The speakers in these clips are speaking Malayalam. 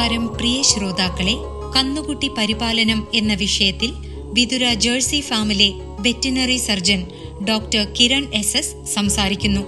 നമസ്കാരം പ്രിയ ശ്രോതാക്കളെ. കന്നുകുട്ടി പരിപാലനം എന്ന വിഷയത്തിൽ വിതുര ജേഴ്സി ഫാമിലെ veterinary surgeon doctor Kiran S S സംസാരിക്കുന്നു.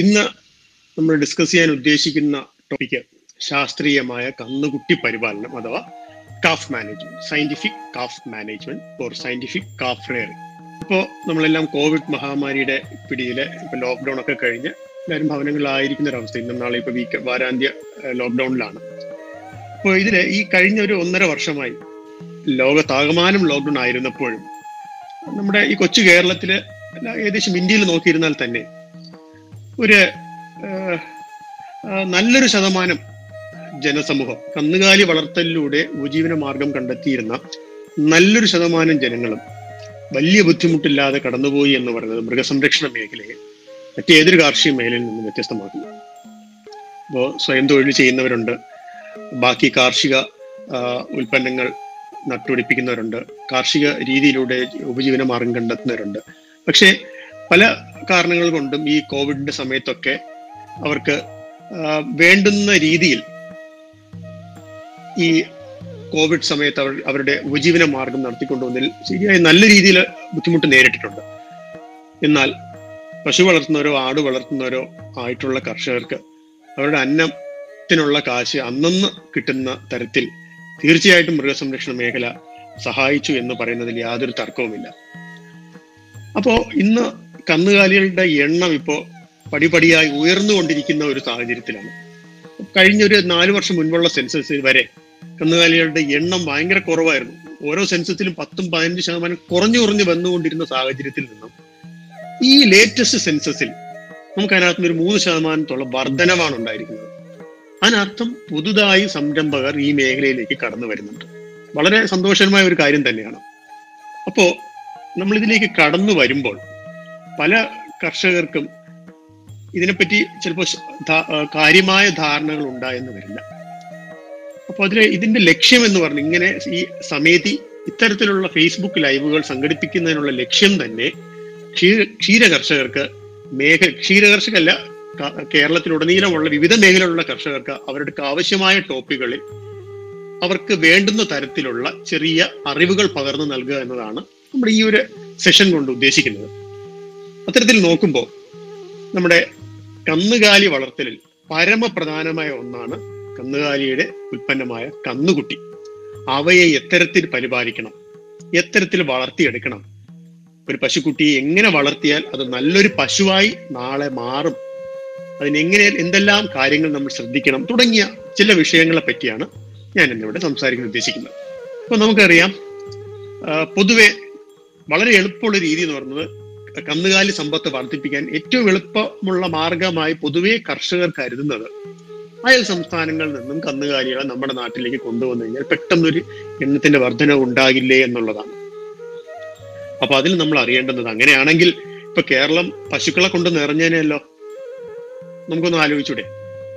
ഇന്ന് നമ്മൾ ഡിസ്കസ് ചെയ്യാൻ ഉദ്ദേശിക്കുന്ന ടോപ്പിക്ക് ശാസ്ത്രീയമായ കന്നുകുട്ടി പരിപാലനം അഥവാ calf management scientific calf management or scientific calf rearing ഇപ്പോൾ നമ്മളെല്ലാം കോവിഡ് മഹാമാരിയുടെ പിടിയിൽ ഇപ്പൊ ലോക്ക്ഡൌൺ ഒക്കെ കഴിഞ്ഞ് എല്ലാവരും ഭവനങ്ങളിലായിരിക്കുന്ന ഒരവസ്ഥ ഇന്നും നാളെ ഇപ്പൊ വീക്ക് വാരാന്ത്യ ലോക്ക്ഡൌണിലാണ് അപ്പോൾ ഇതിൽ ഈ കഴിഞ്ഞ ഒരു ഒന്നര വർഷമായി ലോകത്താകമാനം ലോക്ക്ഡൌൺ ആയിരുന്നപ്പോഴും നമ്മുടെ ഈ കൊച്ചു കേരളത്തിൽ ഏകദേശം ഇന്ത്യയിൽ നോക്കിയിരുന്നാൽ തന്നെ ഒരു നല്ലൊരു ശതമാനം ജനസമൂഹം കന്നുകാലി വളർത്തലിലൂടെ ഉപജീവന മാർഗം കണ്ടെത്തിയിരുന്ന നല്ലൊരു ശതമാനം ജനങ്ങളും വലിയ ബുദ്ധിമുട്ടില്ലാതെ കടന്നുപോയി എന്ന് പറയുന്നത് മൃഗസംരക്ഷണ മേഖലയെ മറ്റേതൊരു കാർഷിക മേഖലയിൽ നിന്നും വ്യത്യസ്തമാക്കുന്നു. ഇപ്പോൾ സ്വയം തൊഴിൽ ചെയ്യുന്നവരുണ്ട് ബാക്കി കാർഷിക ഉൽപ്പന്നങ്ങൾ നട്ടുപിടിപ്പിക്കുന്നവരുണ്ട് കാർഷിക രീതിയിലൂടെ ഉപജീവന മാർഗം കണ്ടെത്തുന്നവരുണ്ട്. പക്ഷേ പല കാരണങ്ങൾ കൊണ്ടും ഈ കോവിഡിന്റെ സമയത്തൊക്കെ അവർക്ക് വേണ്ടുന്ന രീതിയിൽ ഈ കോവിഡ് സമയത്ത് അവർ അവരുടെ ഉപജീവന മാർഗം നടത്തിക്കൊണ്ടുവന്നതിൽ ശരിയായ നല്ല രീതിയിൽ ബുദ്ധിമുട്ട് നേരിട്ടിട്ടുണ്ട്. എന്നാൽ പശു വളർത്തുന്നവരോ ആട് വളർത്തുന്നവരോ ആയിട്ടുള്ള കർഷകർക്ക് അവരുടെ അന്നത്തിനുള്ള കാശ് അന്നന്ന് കിട്ടുന്ന തരത്തിൽ തീർച്ചയായിട്ടും മൃഗസംരക്ഷണ മേഖല സഹായിച്ചു എന്ന് പറയുന്നതിൽ യാതൊരു തർക്കവുമില്ല. അപ്പോ ഇന്ന് കന്നുകാലികളുടെ എണ്ണം ഇപ്പോൾ പടിപടിയായി ഉയർന്നുകൊണ്ടിരിക്കുന്ന ഒരു സാഹചര്യത്തിലാണ്. കഴിഞ്ഞ ഒരു നാല് വർഷം മുൻപുള്ള സെൻസസ് വരെ കന്നുകാലികളുടെ എണ്ണം ഭയങ്കര കുറവായിരുന്നു. ഓരോ സെൻസസിലും പത്തും പതിനഞ്ച് ശതമാനം കുറഞ്ഞു കുറഞ്ഞു വന്നുകൊണ്ടിരുന്ന സാഹചര്യത്തിൽ നിന്നും ഈ ലേറ്റസ്റ്റ് സെൻസസിൽ നമുക്ക് അതിനകത്ത് ഒരു മൂന്ന് ശതമാനത്തോളം വർധനമാണ് ഉണ്ടായിരിക്കുന്നത്. അതിനർത്ഥം പുതുതായി സംരംഭകർ ഈ മേഖലയിലേക്ക് കടന്നു വരുന്നുണ്ട്. വളരെ സന്തോഷകരമായ ഒരു കാര്യം തന്നെയാണ്. അപ്പോ നമ്മൾ ഇതിലേക്ക് കടന്നു വരുമ്പോൾ പല കർഷകർക്കും ഇതിനെപ്പറ്റി ചിലപ്പോൾ കാര്യമായ ധാരണകൾ ഉണ്ടായെന്ന് വരില്ല. അപ്പോൾ അതിൽ ഇതിന്റെ ലക്ഷ്യം എന്ന് പറഞ്ഞു ഇങ്ങനെ ഈ സമേതി ഇത്തരത്തിലുള്ള ഫേസ്ബുക്ക് ലൈവുകൾ സംഘടിപ്പിക്കുന്നതിനുള്ള ലക്ഷ്യം തന്നെ ക്ഷീര കർഷകർക്ക് മേഖ ക്ഷീര കർഷകല്ല കേരളത്തിലുടനീളമുള്ള വിവിധ മേഖലയിലുള്ള കർഷകർക്ക് അവരുടെ ആവശ്യമായ ടോപ്പിക്കുകളിൽ അവർക്ക് വേണ്ടുന്ന തരത്തിലുള്ള ചെറിയ അറിവുകൾ പകർന്നു നൽകുക എന്നതാണ് നമ്മുടെ ഈ ഒരു സെഷൻ കൊണ്ട് ഉദ്ദേശിക്കുന്നത്. അത്തരത്തിൽ നോക്കുമ്പോൾ നമ്മുടെ കന്നുകാലി വളർത്തലിൽ പരമപ്രധാനമായ ഒന്നാണ് കന്നുകാലിയുടെ ഉൽപ്പന്നമായ കന്നുകുട്ടി. അവയെ എത്തരത്തിൽ പരിപാലിക്കണം എത്തരത്തിൽ വളർത്തിയെടുക്കണം. ഒരു പശുക്കുട്ടിയെ എങ്ങനെ വളർത്തിയാൽ അത് നല്ലൊരു പശുവായി നാളെ മാറും അതിനെങ്ങനെ എന്തെല്ലാം കാര്യങ്ങൾ നമ്മൾ ശ്രദ്ധിക്കണം തുടങ്ങിയ ചില വിഷയങ്ങളെ പറ്റിയാണ് ഞാൻ ഇന്നിവിടെ സംസാരിക്കാൻ ഉദ്ദേശിക്കുന്നത്. അപ്പൊ നമുക്കറിയാം പൊതുവെ വളരെ എളുപ്പമുള്ള രീതി എന്ന് പറയുന്നത് കന്നുകാലി സമ്പത്ത് വർദ്ധിപ്പിക്കാൻ ഏറ്റവും എളുപ്പമുള്ള മാർഗമായി പൊതുവെ കർഷകർ കരുതുന്നത് അയൽ സംസ്ഥാനങ്ങളിൽ നിന്നും കന്നുകാലികളെ നമ്മുടെ നാട്ടിലേക്ക് കൊണ്ടുവന്നു കഴിഞ്ഞാൽ പെട്ടെന്നൊരു എണ്ണത്തിന്റെ വർധന ഉണ്ടാകില്ലേ എന്നുള്ളതാണ്. അപ്പൊ അതിൽ നമ്മൾ അറിയേണ്ടത് അങ്ങനെയാണെങ്കിൽ ഇപ്പൊ കേരളം പശുക്കളെ കൊണ്ട് നിറഞ്ഞേനെയല്ലോ. നമുക്കൊന്ന് ആലോചിച്ചൂടെ.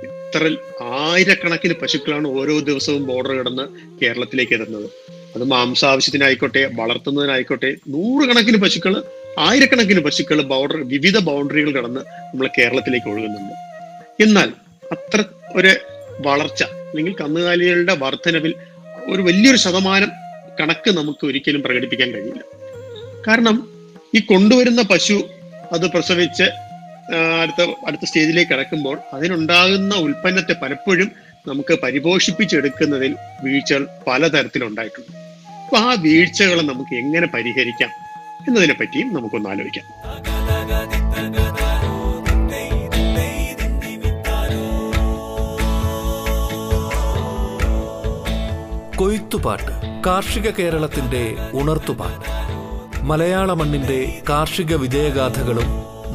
ഇത്ര ആയിരക്കണക്കിന് പശുക്കളാണ് ഓരോ ദിവസവും ബോർഡർ കിടന്ന് കേരളത്തിലേക്ക് എത്തുന്നത് അത് മാംസാവശ്യത്തിനായിക്കോട്ടെ വളർത്തുന്നതിനായിക്കോട്ടെ നൂറുകണക്കിന് പശുക്കൾ ആയിരക്കണക്കിന് പശുക്കൾ ബൗണ്ടർ വിവിധ ബൗണ്ടറികൾ കടന്ന് നമ്മൾ കേരളത്തിലേക്ക് ഒഴുകുന്നുണ്ട്. എന്നാൽ അത്ര ഒരു വളർച്ച അല്ലെങ്കിൽ കന്നുകാലികളുടെ വർധനവിൽ ഒരു വലിയൊരു ശതമാനം കണക്ക് നമുക്ക് ഒരിക്കലും പ്രകടിപ്പിക്കാൻ കഴിയില്ല. കാരണം ഈ കൊണ്ടുവരുന്ന പശു അത് പ്രസവിച്ച് അടുത്ത അടുത്ത സ്റ്റേജിലേക്ക് കിടക്കുമ്പോൾ അതിനുണ്ടാകുന്ന ഉൽപ്പന്നത്തെ പലപ്പോഴും നമുക്ക് പരിപോഷിപ്പിച്ചെടുക്കുന്നതിൽ വീഴ്ചകൾ പലതരത്തിലുണ്ടായിട്ടുണ്ട്. അപ്പൊ ആ വീഴ്ചകളെ നമുക്ക് എങ്ങനെ പരിഹരിക്കാം? എന്നതിനെ പറ്റിയും നമുക്കൊന്ന് ആലോചിക്കാം. കൊയ്ത്തുപാട്ട് കാർഷിക കേരളത്തിന്റെ ഉണർത്തുപാട്ട്. മലയാള മണ്ണിന്റെ കാർഷിക വിജയഗാഥകളും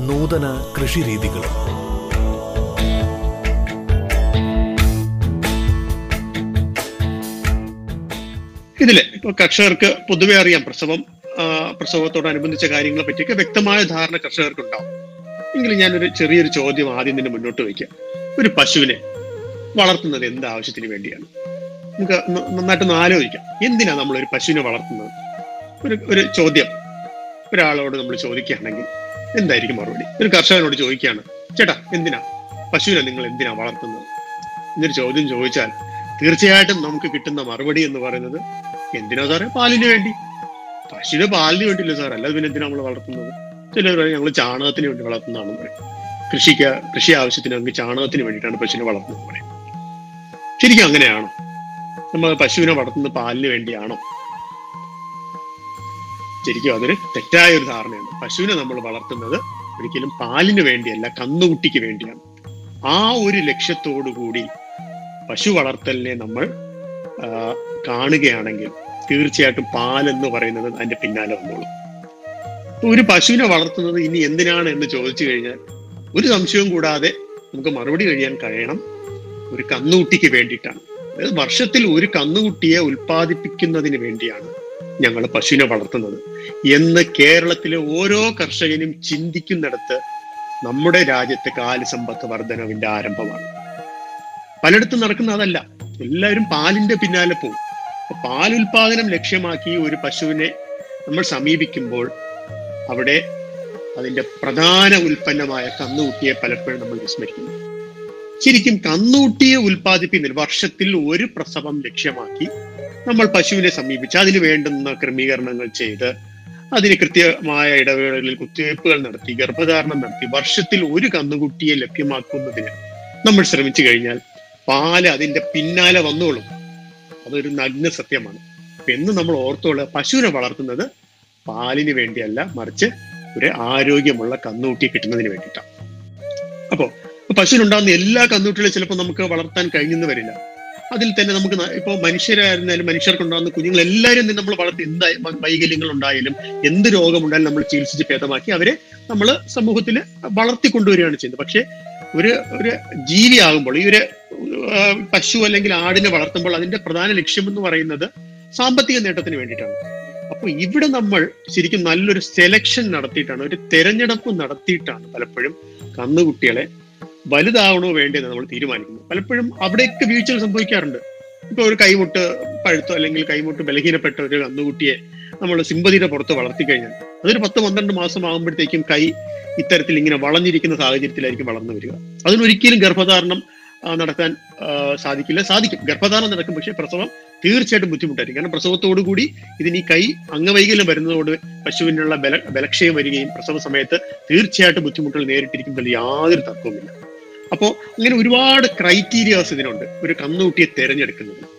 നൂതന കൃഷിരീതികളും. ഇതിൽ ഇപ്പൊ കർഷകർക്ക് പൊതുവെ അറിയാം പ്രസവം പ്രസവത്തോടനുബന്ധിച്ച കാര്യങ്ങളെ പറ്റിയൊക്കെ വ്യക്തമായ ധാരണ കർഷകർക്ക് ഉണ്ടാവും എങ്കിലും ഞാനൊരു ചെറിയൊരു ചോദ്യം ആദ്യം തന്നെ മുന്നോട്ട് വയ്ക്കാം. ഒരു പശുവിനെ വളർത്തുന്നത് എന്ത് ആവശ്യത്തിന് വേണ്ടിയാണ്? നമുക്ക് നന്നായിട്ടൊന്ന് ആലോചിക്കാം. എന്തിനാ നമ്മൾ ഒരു പശുവിനെ വളർത്തുന്നത്? ഒരു ഒരു ചോദ്യം. ഒരാളോട് നമ്മൾ ചോദിക്കുകയാണെങ്കിൽ എന്തായിരിക്കും മറുപടി? ഒരു കർഷകനോട് ചോദിക്കുകയാണ് ചേട്ടാ എന്തിനാ? പശുവിനെ നിങ്ങൾ എന്തിനാ വളർത്തുന്നത്? എന്നൊരു ചോദ്യം ചോദിച്ചാൽ തീർച്ചയായിട്ടും നമുക്ക് കിട്ടുന്ന മറുപടി എന്ന് പറയുന്നത് എന്തിനാ സാറേ? പാലിന് വേണ്ടി. പശുവിന് പാലിന് വേണ്ടിയില്ല സാർ അല്ലാതെ പിന്നെ എന്തിനാ നമ്മൾ വളർത്തുന്നത്? ചിലർ ഞങ്ങൾ ചാണകത്തിന് വേണ്ടി വളർത്തുന്നതാണെന്ന് പറയും. കൃഷിക്ക് കൃഷി ആവശ്യത്തിന് നമുക്ക് ചാണകത്തിന് വേണ്ടിയിട്ടാണ് പശുവിനെ വളർത്തുന്നത് പറയും. ശരിക്കും അങ്ങനെയാണോ? നമ്മൾ പശുവിനെ വളർത്തുന്നത് പാലിന് വേണ്ടിയാണോ? ശരിക്കും അതൊരു തെറ്റായ ഒരു ധാരണയാണ്. പശുവിനെ നമ്മൾ വളർത്തുന്നത് ഒരിക്കലും പാലിന് വേണ്ടിയല്ല കന്നുകുട്ടിക്ക് വേണ്ടിയാണ്. ആ ഒരു ലക്ഷ്യത്തോടു കൂടി പശു വളർത്തലിനെ നമ്മൾ കാണുകയാണെങ്കിൽ തീർച്ചയായിട്ടും പാലെന്ന് പറയുന്നത് അതിന്റെ പിന്നാലെ വന്നോളും. ഒരു പശുവിനെ വളർത്തുന്നത് ഇനി എന്തിനാണ് എന്ന് ചോദിച്ചു കഴിഞ്ഞാൽ ഒരു സംശയവും കൂടാതെ നമുക്ക് മറുപടി കഴിയാൻ കഴിയണം. ഒരു കന്നുകുട്ടിക്ക് വേണ്ടിയിട്ടാണ്. അതായത് വർഷത്തിൽ ഒരു കന്നുകുട്ടിയെ ഉൽപ്പാദിപ്പിക്കുന്നതിന് വേണ്ടിയാണ് ഞങ്ങൾ പശുവിനെ വളർത്തുന്നത്. എന്ന് കേരളത്തിലെ ഓരോ കർഷകനും ചിന്തിക്കുന്നിടത്ത് നമ്മുടെ രാജ്യത്തെ കാലിസമ്പത്ത് വർധനവിന്റെ ആരംഭമാണ്. പലയിടത്തും നടക്കുന്ന അതല്ല. എല്ലാവരും പാലിന്റെ പിന്നാലെ പോകും. ഉൽപാദനം ലക്ഷ്യമാക്കി ഒരു പശുവിനെ നമ്മൾ സമീപിക്കുമ്പോൾ അവിടെ അതിന്റെ പ്രധാന ഉൽപ്പന്നമായ കന്നുകുട്ടിയെ പലപ്പോഴും നമ്മൾ വിസ്മരിക്കുന്നു. ശരിക്കും കന്നുകുട്ടിയെ ഉൽപ്പാദിപ്പിക്കുന്നതിൽ വർഷത്തിൽ ഒരു പ്രസവം ലക്ഷ്യമാക്കി നമ്മൾ പശുവിനെ സമീപിച്ച് അതിന് വേണ്ടുന്ന ക്രമീകരണങ്ങൾ ചെയ്ത് അതിന് കൃത്യമായ ഇടവേളകളിൽ കുത്തിവയ്പ്പുകൾ നടത്തി ഗർഭധാരണം നടത്തി വർഷത്തിൽ ഒരു കന്നുകുട്ടിയെ ലഭ്യമാക്കുന്നതിന് നമ്മൾ ശ്രമിച്ചു കഴിഞ്ഞാൽ പാൽ അതിന്റെ പിന്നാലെ വന്നോളും. അതൊരു നഗ്ന സത്യമാണ്. അപ്പൊ എന്ന് നമ്മൾ ഓർത്തോൾ പശുവിനെ വളർത്തുന്നത് പാലിന് വേണ്ടിയല്ല മറിച്ച് ഒരു ആരോഗ്യമുള്ള കന്നൂട്ടി കിട്ടുന്നതിന് വേണ്ടിയിട്ടാണ് അപ്പോ പശുവിനുണ്ടാകുന്ന എല്ലാ കന്നുകുട്ടികളും ചിലപ്പോൾ നമുക്ക് വളർത്താൻ കഴിഞ്ഞെന്ന് വരില്ല. അതിൽ തന്നെ നമുക്ക് ഇപ്പോൾ ഇപ്പോ മനുഷ്യരായിരുന്നാലും മനുഷ്യർക്കുണ്ടാകുന്ന കുഞ്ഞുങ്ങൾ എല്ലാവരും നമ്മൾ വളർത്തി എന്ത് വൈകല്യങ്ങൾ ഉണ്ടായാലും എന്ത് രോഗമുണ്ടായാലും നമ്മൾ ചികിത്സിച്ച് ഭേദമാക്കി അവരെ നമ്മൾ സമൂഹത്തിൽ വളർത്തിക്കൊണ്ടുവരികയാണ് ചെയ്യുന്നത്. പക്ഷേ ഒരു ഒരു ജീവിയാകുമ്പോൾ ഈ ഒരു പശു അല്ലെങ്കിൽ ആടിനെ വളർത്തുമ്പോൾ അതിന്റെ പ്രധാന ലക്ഷ്യം എന്ന് പറയുന്നത് സാമ്പത്തിക നേട്ടത്തിന് വേണ്ടിയിട്ടാണ്. അപ്പൊ ഇവിടെ നമ്മൾ ശരിക്കും നല്ലൊരു സെലക്ഷൻ നടത്തിയിട്ടാണ് ഒരു തെരഞ്ഞെടുപ്പ് നടത്തിയിട്ടാണ് പലപ്പോഴും കന്നുകുട്ടികളെ വലുതാവണോ വേണ്ടതെന്ന് നമ്മൾ തീരുമാനിക്കുന്നത്. പലപ്പോഴും അവിടെയൊക്കെ വീഴ്ചകൾ സംഭവിക്കാറുണ്ട്. ഇപ്പൊ ഒരു കൈമുട്ട് പഴുത്തോ അല്ലെങ്കിൽ കൈമുട്ട് ബലഹീനപ്പെട്ട ഒരു കന്നുകുട്ടിയെ നമ്മൾ സിമ്പതിയുടെ പുറത്ത് വളർത്തി കഴിഞ്ഞാൽ അതൊരു പത്ത് പന്ത്രണ്ട് മാസം ആകുമ്പോഴത്തേക്കും കൈ ഇത്തരത്തിൽ ഇങ്ങനെ വളഞ്ഞിരിക്കുന്ന സാഹചര്യത്തിലായിരിക്കും വളർന്നു വരിക. അതിനൊരിക്കലും ഗർഭധാരണം നടത്താൻ സാധിക്കില്ല. സാധിക്കും. ഗർഭധാരണം നടക്കും പക്ഷേ പ്രസവം തീർച്ചയായിട്ടും ബുദ്ധിമുട്ടായിരിക്കും. കാരണം പ്രസവത്തോടുകൂടി ഇതിന് ഈ കൈ അംഗവൈകല്യം വരുന്നതോട് പശുവിനുള്ള ബല ബലക്ഷയം വരികയും പ്രസവ സമയത്ത് തീർച്ചയായിട്ടും ബുദ്ധിമുട്ടുകൾ നേരിട്ടിരിക്കുന്നതിൽ യാതൊരു തർക്കവുമില്ല. അപ്പോൾ ഇങ്ങനെ ഒരുപാട് ക്രൈറ്റീരിയാസ് ഇതിനുണ്ട്. ഒരു കന്നുകുട്ടിയെ തിരഞ്ഞെടുക്കുന്നത്.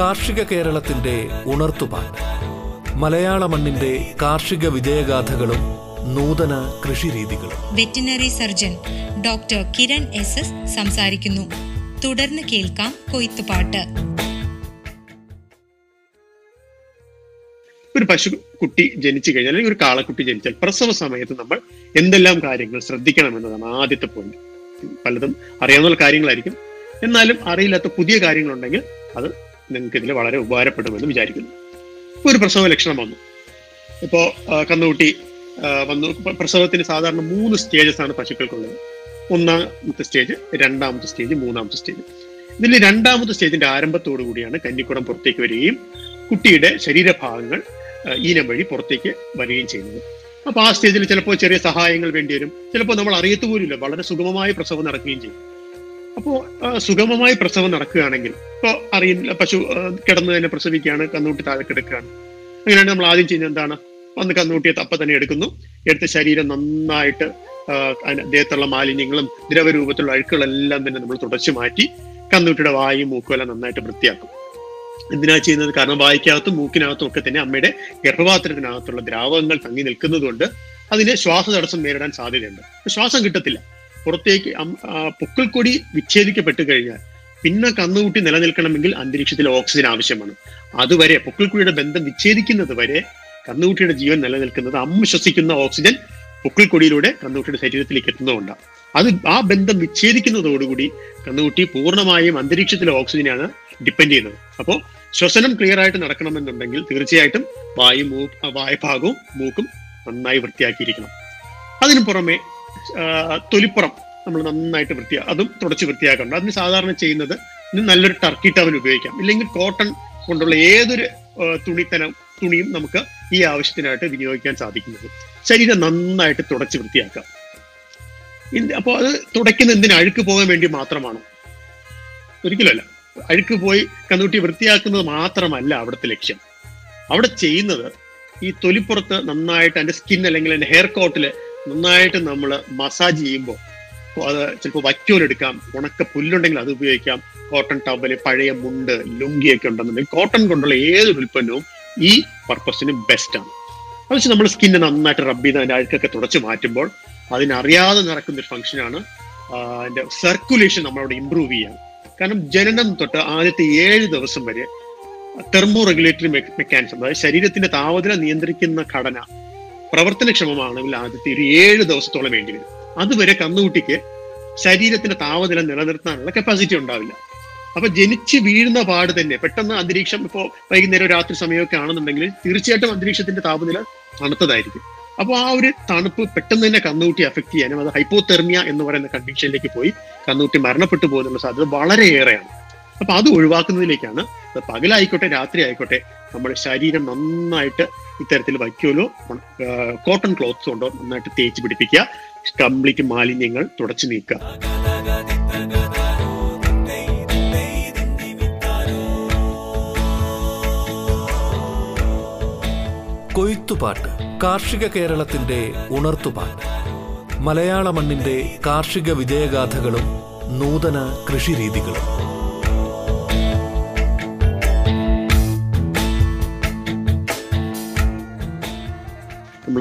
കാർഷിക കേരളത്തിന്റെ ഉണർത്തുപാട്ട്. മലയാള മണ്ണിന്റെ കാർഷിക വിജയഗാഥകളും നൂതന കൃഷിരീതികളും. Veterinary surgeon doctor Kiran S S സംസാരിക്കുന്നു. തുടർന്ന് കേൾക്കാം കൊയ്ത്തുപാട്ട്. ഒരു പശു കുട്ടി ജനിച്ചു കഴിഞ്ഞാൽ അല്ലെങ്കിൽ ഒരു കാളക്കുട്ടി ജനിച്ചാൽ പ്രസവ സമയത്ത് നമ്മൾ എന്തെല്ലാം കാര്യങ്ങൾ ശ്രദ്ധിക്കണം എന്നതാണ് ആദ്യത്തെ പോയിന്റ് പലതും അറിയാവുന്ന കാര്യങ്ങളായിരിക്കും. എന്നാലും അറിയില്ലാത്ത പുതിയ കാര്യങ്ങളുണ്ടെങ്കിൽ അത് നിങ്ങൾക്ക് ഇതിൽ വളരെ ഉപകാരപ്പെടുമെന്ന് വിചാരിക്കുന്നു. ഒരു പ്രസവ ലക്ഷണം വന്നു. ഇപ്പോൾ കന്നുകുട്ടി വന്നു. പ്രസവത്തിന് സാധാരണ മൂന്ന് സ്റ്റേജസ് ആണ് പശുക്കൾക്കുള്ളത്. ഒന്നാമത്തെ സ്റ്റേജ് രണ്ടാമത്തെ സ്റ്റേജ് മൂന്നാമത്തെ സ്റ്റേജ് ഇതിൽ രണ്ടാമത്തെ സ്റ്റേജിന്റെ ആരംഭത്തോടു കൂടിയാണ് കന്നിക്കുടം പുറത്തേക്ക് വരികയും കുട്ടിയുടെ ശരീരഭാഗങ്ങൾ ഈനം വഴി പുറത്തേക്ക് വരികയും ചെയ്യുന്നത്. അപ്പൊ ആ സ്റ്റേജിൽ ചിലപ്പോൾ ചെറിയ സഹായങ്ങൾ വേണ്ടി വരും. ചിലപ്പോൾ നമ്മൾ അറിയത്തു പോലുമില്ല. വളരെ സുഗമമായ പ്രസവം നടക്കുകയും ചെയ്യും. അപ്പോൾ സുഗമമായി പ്രസവം നടക്കുകയാണെങ്കിൽ ഇപ്പോൾ അറിയില്ല പശു കിടന്ന് തന്നെ പ്രസവിക്കുകയാണ് കന്നൂട്ടി താഴെ കിടക്കുകയാണ് അങ്ങനെയാണ് നമ്മൾ ആദ്യം ചെയ്യുന്നത് എന്താണ്? വന്ന് കന്നൂട്ടിയെ തപ്പ തന്നെ എടുക്കുന്നു. എടുത്ത് ശരീരം നന്നായിട്ട് ദേഹത്തുള്ള മാലിന്യങ്ങളും ദ്രവരൂപത്തിലുള്ള അഴുക്കുകളെല്ലാം തന്നെ നമ്മൾ തുടച്ചു മാറ്റി കന്നുകുട്ടിയുടെ വായും മൂക്കും എല്ലാം നന്നായിട്ട് വൃത്തിയാക്കും. എന്തിനാ ചെയ്യുന്നത്? കാരണം വായിക്കകത്തും മൂക്കിനകത്തും ഒക്കെ തന്നെ അമ്മയുടെ ഗർഭപാത്രത്തിനകത്തുള്ള ദ്രാവകങ്ങൾ തങ്ങി നിൽക്കുന്നതുകൊണ്ട് അതിന് ശ്വാസ തടസ്സം നേരിടാൻ സാധ്യതയുണ്ട്. ശ്വാസം കിട്ടത്തില്ല. പുറത്തേക്ക് പൊക്കിൾക്കൊടി വിച്ഛേദിക്കപ്പെട്ട് കഴിഞ്ഞാൽ പിന്നെ കന്നുകൂട്ടി നിലനിൽക്കണമെങ്കിൽ അന്തരീക്ഷത്തിൽ ഓക്സിജൻ ആവശ്യമാണ്. അതുവരെ പൊക്കിൾക്കുഴിയുടെ ബന്ധം വിച്ഛേദിക്കുന്നത് വരെ കന്നുകുട്ടിയുടെ ജീവൻ നിലനിൽക്കുന്നത് അമ്മ ശ്വസിക്കുന്ന ഓക്സിജൻ പൊക്കിൾക്കൊടിയിലൂടെ കന്നുകുട്ടിയുടെ ശരീരത്തിലേക്ക് എത്തുന്നതുകൊണ്ടാണ് അത് ആ ബന്ധം വിച്ഛേദിക്കുന്നതോടുകൂടി കന്നുകുട്ടി പൂർണമായും അന്തരീക്ഷത്തിലെ ഓക്സിജനാണ് ഡിപ്പെൻഡ് ചെയ്യുന്നത്. അപ്പോൾ ശ്വസനം ക്ലിയർ ആയിട്ട് നടക്കണമെന്നുണ്ടെങ്കിൽ തീർച്ചയായിട്ടും വായു മൂ വായഭാഗവും മൂക്കും നന്നായി വൃത്തിയാക്കിയിരിക്കണം. അതിനു പുറമെ തൊലിപ്പുറം നമ്മൾ നന്നായിട്ട് വൃത്തിയാ അതും തുടച്ച് വൃത്തിയാക്കണം അതിന് സാധാരണ ചെയ്യുന്നത് നല്ലൊരു ടർക്കി ടവൽ ഉപയോഗിക്കാം. ഇല്ലെങ്കിൽ കോട്ടൺ കൊണ്ടുള്ള ഏതൊരു തുണിത്തനം തുണിയും നമുക്ക് ഈ ആവശ്യത്തിനായിട്ട് വിനിയോഗിക്കാൻ സാധിക്കുന്നത്. ശരീരം നന്നായിട്ട് തുടച്ച് വൃത്തിയാക്കാം. അപ്പോൾ അത് തുടയ്ക്കുന്ന എന്തിനു? അഴുക്ക് പോകാൻ വേണ്ടി മാത്രമാണ്? ഒരിക്കലല്ല അഴുക്ക് പോയി കന്നുകുട്ടി വൃത്തിയാക്കുന്നത് മാത്രമല്ല അവിടുത്തെ ലക്ഷ്യം. അവിടെ ചെയ്യുന്നത് ഈ തൊലിപ്പുറത്ത് നന്നായിട്ട് എന്റെ സ്കിൻ അല്ലെങ്കിൽ എന്റെ ഹെയർ കോട്ടിൽ നന്നായിട്ട് നമ്മൾ മസാജ് ചെയ്യുമ്പോൾ അത് ചിലപ്പോൾ വൈക്കോൽ എടുക്കാം. ഉണക്ക പുല്ലുണ്ടെങ്കിൽ അത് ഉപയോഗിക്കാം. കോട്ടൺ ടവൽ പഴയ മുണ്ട് ലുങ്കിയൊക്കെ ഉണ്ടെന്നുണ്ടെങ്കിൽ കോട്ടൺ കൊണ്ടുള്ള ഏതൊരു ഉൽപ്പന്നവും ഈ പർപ്പസിന് ബെസ്റ്റാണ് അത് വെച്ച് നമ്മൾ സ്കിന്നെ നന്നായിട്ട് റബ്ബ് ചെയ്ത് അതിന്റെ അഴുക്കൊക്കെ തുടച്ച് മാറ്റുമ്പോൾ അതിനറിയാതെ നടക്കുന്ന ഒരു ഫംഗ്ഷനാണ് അതിന്റെ സർക്കുലേഷൻ നമ്മളവിടെ ഇമ്പ്രൂവ് ചെയ്യാം കാരണം ജനനം തൊട്ട് ആദ്യത്തെ ഏഴ് ദിവസം വരെ തെർമോ റെഗുലേറ്ററി മെക്കാനിസം അതായത് ശരീരത്തിന്റെ താപനില നിയന്ത്രിക്കുന്ന ഘടന പ്രവർത്തനക്ഷമമാണെങ്കിൽ ആദ്യത്തെ ഒരു ഏഴ് ദിവസത്തോളം വേണ്ടി വരും. അതുവരെ കന്നുകുട്ടിക്ക് ശരീരത്തിന്റെ താപനില നിലനിർത്താനുള്ള കപ്പാസിറ്റി ഉണ്ടാവില്ല. അപ്പൊ ജനിച്ച് വീഴുന്ന പാട് തന്നെ പെട്ടെന്ന് അന്തരീക്ഷം ഇപ്പോൾ വൈകുന്നേരം രാത്രി സമയമൊക്കെ ആണെന്നുണ്ടെങ്കിൽ തീർച്ചയായിട്ടും അന്തരീക്ഷത്തിന്റെ താപനില തണുത്തതായിരിക്കും. അപ്പോൾ ആ ഒരു തണുപ്പ് പെട്ടെന്ന് തന്നെ കന്നുകുട്ടി അഫക്ട് ചെയ്യാനും അത് ഹൈപ്പോതെർമിയ എന്ന് പറയുന്ന കണ്ടീഷനിലേക്ക് പോയി കന്നുകുട്ടി മരണപ്പെട്ടു പോകുന്നുള്ള സാധ്യത വളരെയേറെയാണ്. അപ്പൊ അത് ഒഴിവാക്കുന്നതിലേക്കാണ് പകലായിക്കോട്ടെ രാത്രി ആയിക്കോട്ടെ നമ്മുടെ ശരീരം നന്നായിട്ട് ഇത്തരത്തിൽ വൈക്കോലോ കോട്ടൺ ക്ലോത്ത്സ് കൊണ്ടോ നന്നായിട്ട് തേച്ച് പിടിപ്പിക്കുക. കംപ്ലീറ്റ് മാലിന്യങ്ങൾ തുടച്ചു നീക്കുക. കൊയ്ത്തുപാട്ട് കാർഷിക കേരളത്തിന്റെ ഉണർത്തുപാട്ട്. മലയാള മണ്ണിന്റെ കാർഷിക വിജയഗാഥകളും നൂതന കൃഷിരീതികളും.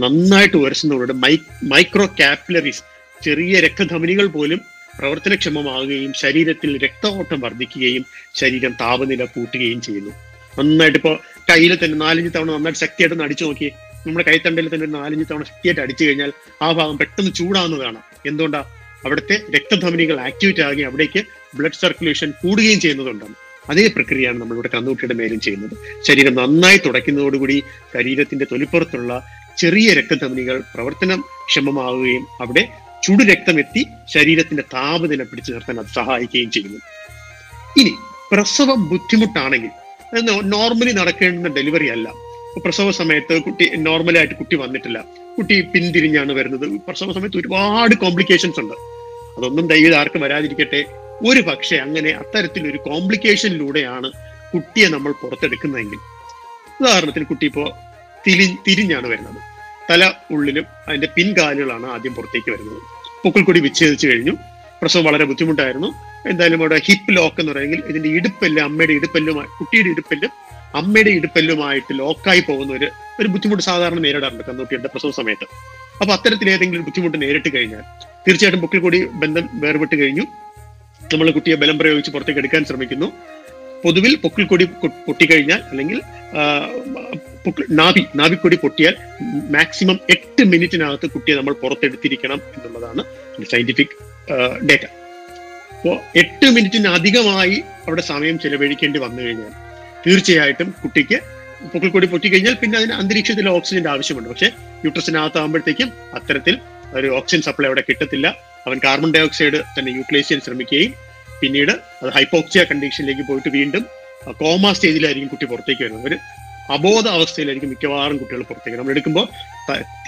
നന്നായിട്ട് മൈ മൈക്രോ കാപ്പിലറീസ് ചെറിയ രക്തധമനികൾ പോലും പ്രവർത്തനക്ഷമമാകുകയും ശരീരത്തിൽ രക്തഓട്ടം വർദ്ധിക്കുകയും ശരീരം താപനില കൂട്ടുകയും ചെയ്യുന്നു. നന്നായിട്ട് ഇപ്പോ കയ്യിൽ തന്നെ നാലഞ്ച് തവണ നന്നായിട്ട് ശക്തിയായിട്ട് അടിച്ചു നോക്കി നമ്മുടെ കൈത്തണ്ടയിൽ തന്നെ നാലഞ്ച് തവണ ശക്തിയായിട്ട് അടിച്ചു കഴിഞ്ഞാൽ ആ ഭാഗം പെട്ടെന്ന് ചൂടാവുന്നതാണ് എന്തുകൊണ്ടാണ് അവിടുത്തെ രക്തധമനികൾ ആക്ടിവേറ്റ് ആകുകയും അവിടേക്ക് ബ്ലഡ് സർക്കുലേഷൻ കൂടുകയും ചെയ്യുന്നതുകൊണ്ടാണ്. അതേ പ്രക്രിയയാണ് നമ്മളിവിടെ കന്നുകുട്ടിയുടെ മേലും ചെയ്യുന്നത്. ശരീരം നന്നായി തുടയ്ക്കുന്നതോടുകൂടി ശരീരത്തിന്റെ തൊലിപ്പുറത്തുള്ള ചെറിയ രക്തധമനികൾ പ്രവർത്തനം ക്ഷമമാവുകയും അവിടെ ചുടുരക്തം എത്തി ശരീരത്തിന്റെ താപനില പിടിച്ചു നിർത്താൻ അത് സഹായിക്കുകയും ചെയ്യുന്നു. ഇനി പ്രസവം ബുദ്ധിമുട്ടാണെങ്കിൽ നോർമലി നടക്കേണ്ടുന്ന ഡെലിവറി അല്ല. പ്രസവ സമയത്ത് കുട്ടി നോർമലായിട്ട് കുട്ടി വന്നിട്ടില്ല. കുട്ടി പിന്തിരിഞ്ഞാണ് വരുന്നത്. പ്രസവ സമയത്ത് ഒരുപാട് കോംപ്ലിക്കേഷൻസ് ഉണ്ട്. അതൊന്നും ദൈവം ആർക്കും വരാതിരിക്കട്ടെ. ഒരു പക്ഷേ അങ്ങനെ അത്തരത്തിലൊരു കോംപ്ലിക്കേഷനിലൂടെയാണ് കുട്ടിയെ നമ്മൾ പുറത്തെടുക്കുന്നതെങ്കിൽ. ഉദാഹരണത്തിന് കുട്ടി ഇപ്പോ തിരി തിരിഞ്ഞാണ് വരുന്നത്. തല ഉള്ളിലും അതിന്റെ പിൻകാലുകളാണ് ആദ്യം പുറത്തേക്ക് വരുന്നത്. പൊക്കിൾക്കൊടി വിച്ഛേദിച്ചു കഴിഞ്ഞു. പ്രസവം വളരെ ബുദ്ധിമുട്ടായിരുന്നു. എന്തായാലും അവിടെ ഹിപ്പ് ലോക്ക് എന്ന് പറയുമെങ്കിൽ ഇതിന്റെ ഇടുപ്പെല്ല് അമ്മയുടെ ഇടുപ്പെല്ലുമായി കുട്ടിയുടെ ഇടുപ്പെല്ലും അമ്മയുടെ ഇടുപ്പെല്ലുമായിട്ട് ലോക്കായി പോകുന്ന ഒരു ഒരു ബുദ്ധിമുട്ട് സാധാരണ നേരിടാറുണ്ട് കന്നുകുട്ടിയുടെ പ്രസവ സമയത്ത്. അപ്പൊ അത്തരത്തിൽ ഏതെങ്കിലും ബുദ്ധിമുട്ട് നേരിട്ട് കഴിഞ്ഞാൽ തീർച്ചയായിട്ടും പൊക്കിൾക്കൊടി ബന്ധം വേർപെട്ട് കഴിഞ്ഞു. നമ്മൾ കുട്ടിയെ ബലം പ്രയോഗിച്ച് പുറത്തേക്ക് എടുക്കാൻ ശ്രമിക്കുന്നു. പൊതുവിൽ പൊക്കിൽ കൂടി പൊട്ടിക്കഴിഞ്ഞാൽ അല്ലെങ്കിൽ നാഭി നാഭിക്കൊടി പൊട്ടിയാൽ മാക്സിമം എട്ട് മിനിറ്റിനകത്ത് കുട്ടിയെ നമ്മൾ പുറത്തെടുത്തിരിക്കണം എന്നുള്ളതാണ് സയന്റിഫിക് ഡേറ്റ അപ്പോൾ എട്ട് മിനിറ്റിന് അധികമായി അവിടെ സമയം ചെലവഴിക്കേണ്ടി വന്നു കഴിഞ്ഞാൽ തീർച്ചയായിട്ടും കുട്ടിക്ക് പൊക്കിൾക്കൊടി പൊട്ടിക്കഴിഞ്ഞാൽ പിന്നെ അതിന് അന്തരീക്ഷത്തിൽ ഓക്സിജന്റെ ആവശ്യമുണ്ട്. പക്ഷെ യൂട്രസിനകത്താകുമ്പോഴത്തേക്കും അത്തരത്തിൽ ഒരു ഓക്സിജൻ സപ്ലൈ അവിടെ കിട്ടത്തില്ല. അവൻ കാർബൺ ഡൈ ഓക്സൈഡ് തന്നെ യൂട്ടിലൈസ് ചെയ്യാൻ ശ്രമിക്കുകയും പിന്നീട് അത് ഹൈപ്പോക്സിയ കണ്ടീഷനിലേക്ക് പോയിട്ട് വീണ്ടും കോമ സ്റ്റേജിലായിരിക്കും കുട്ടി പുറത്തേക്ക് വരുന്നത്. ഒരു അബോധ അവസ്ഥയിലായിരിക്കും മിക്കവാറും കുട്ടികൾ പുറത്തേക്ക്. നമ്മൾ എടുക്കുമ്പോൾ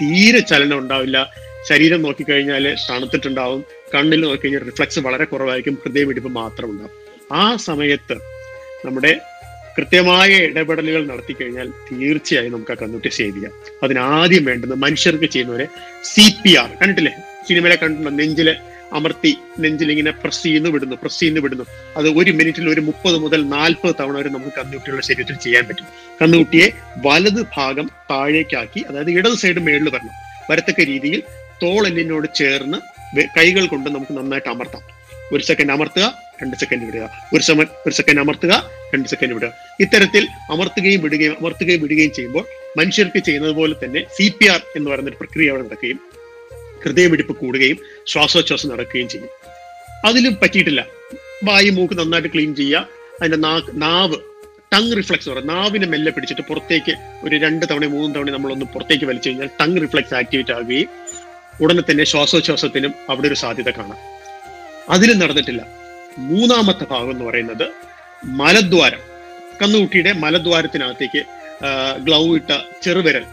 തീരെ ചലനം ഉണ്ടാവില്ല. ശരീരം നോക്കിക്കഴിഞ്ഞാൽ തണുത്തിട്ടുണ്ടാവും. കണ്ണിൽ നോക്കിക്കഴിഞ്ഞാൽ റിഫ്ലക്സ് വളരെ കുറവായിരിക്കും. ഹൃദയമിടിപ്പ് മാത്രം ഉണ്ടാവും. ആ സമയത്ത് നമ്മുടെ കൃത്യമായ ഇടപെടലുകൾ നടത്തി കഴിഞ്ഞാൽ തീർച്ചയായും നമുക്ക് ആ കണ്ണുട്ടി സേവ് ചെയ്യാം. അതിനാദ്യം വേണ്ടത് മനുഷ്യർക്ക് ചെയ്യുന്നവരെ സി പി ആർ കണ്ടിട്ടില്ലേ? സിനിമയിലെ കണ്ടിട്ടുണ്ടോ? നെഞ്ചിൽ അമർത്തി നെഞ്ചിലിങ്ങനെ പ്രസ് ചെയ്യുന്നു വിടുന്നു പ്രസ് ചെയ്യുന്നു വിടുന്നു. അത് ഒരു മിനിറ്റിൽ ഒരു മുപ്പത് മുതൽ നാൽപ്പത് തവണ വരെ നമുക്ക് കന്നുകുട്ടികളുടെ ശരീരത്തിൽ ചെയ്യാൻ പറ്റും. കന്നുകുട്ടിയെ വലത് ഭാഗം താഴേക്കാക്കി അതായത് ഇടത് സൈഡ് മേളിൽ വരണം. വരത്തക്ക രീതിയിൽ തോളെല്ലിനോട് ചേർന്ന് കൈകൾ കൊണ്ട് നമുക്ക് നന്നായിട്ട് അമർത്താം. ഒരു സെക്കൻഡ് അമർത്തുക രണ്ട് സെക്കൻഡ് വിടുക. ഒരു സമ ഒരു സെക്കൻഡ് അമർത്തുക രണ്ട് സെക്കൻഡ് വിടുക. ഇത്തരത്തിൽ അമർത്തുകയും വിടുകയും അമർത്തുകയും വിടുകയും ചെയ്യുമ്പോൾ മനുഷ്യർക്ക് ചെയ്യുന്നത് പോലെ തന്നെ സി പി ആർ എന്ന് പറയുന്ന ഒരു പ്രക്രിയ അവിടെ നടക്കുകയും ഹൃദയമിടിപ്പ് കൂടുകയും ശ്വാസോച്ഛ്വാസം നടക്കുകയും ചെയ്യും. അതിലും പറ്റിയിട്ടില്ല. വായു മൂക്ക് നന്നായിട്ട് ക്ലീൻ ചെയ്യുക. അതിന്റെ നാക്ക് നാവ് ടങ് റിഫ്ലക്സ് പറയും. നാവിനെ മെല്ലെ പിടിച്ചിട്ട് പുറത്തേക്ക് ഒരു രണ്ട് തവണ മൂന്ന് തവണ നമ്മളൊന്ന് പുറത്തേക്ക് വലിച്ചു കഴിഞ്ഞാൽ ടങ് റിഫ്ലക്സ് ആക്ടിവേറ്റ് ആകുകയും ഉടനെ തന്നെ ശ്വാസോച്ഛ്വാസത്തിനും അവിടെ ഒരു സാധ്യത കാണാം. അതിലും നടന്നിട്ടില്ല. മൂന്നാമത്തെ ഭാഗം എന്ന് പറയുന്നത് മലദ്വാരം. കന്നുകുട്ടിയുടെ മലദ്വാരത്തിനകത്തേക്ക് ഗ്ലൗ ഇട്ട ചെറുവിരൽ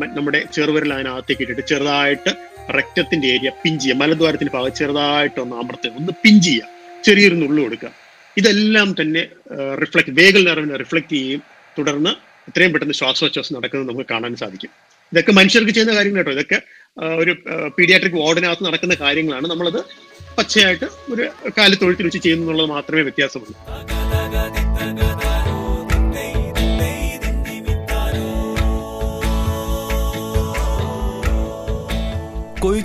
നമ്മുടെ ചെറുവിരൽ അതിനകത്തേക്ക് ഇട്ടിട്ട് ചെറുതായിട്ട് രക്തത്തിന്റെ ഏരിയ പിഞ്ച് ചെയ്യുക. മലദ്വാരത്തിന്റെ ഭാഗം ചെറുതായിട്ടൊന്ന് അമർത്തുക. ഒന്ന് പിഞ്ച് ചെയ്യുക. ചെറിയൊരു നുള്ളു കൊടുക്കുക. ഇതെല്ലാം തന്നെ റിഫ്ലക്ട് വേഗൽ നെർവിനെ റിഫ്ലക്ട് ചെയ്യുകയും തുടർന്ന് എത്രയും പെട്ടെന്ന് ശ്വാസോച്ഛ്വാസം നടക്കുന്നത് നമുക്ക് കാണാൻ സാധിക്കും. ഇതൊക്കെ മനുഷ്യർക്ക് ചെയ്യുന്ന കാര്യങ്ങൾ കേട്ടോ. ഇതൊക്കെ ഒരു പീഡിയാട്രിക് വാർഡിനകത്ത് നടക്കുന്ന കാര്യങ്ങളാണ്. നമ്മളത് പച്ചയായിട്ട് ഒരു കാലത്തൊഴുത്തിൽ വെച്ച് ചെയ്യുന്നുള്ളത് മാത്രമേ വ്യത്യാസമുള്ളൂ.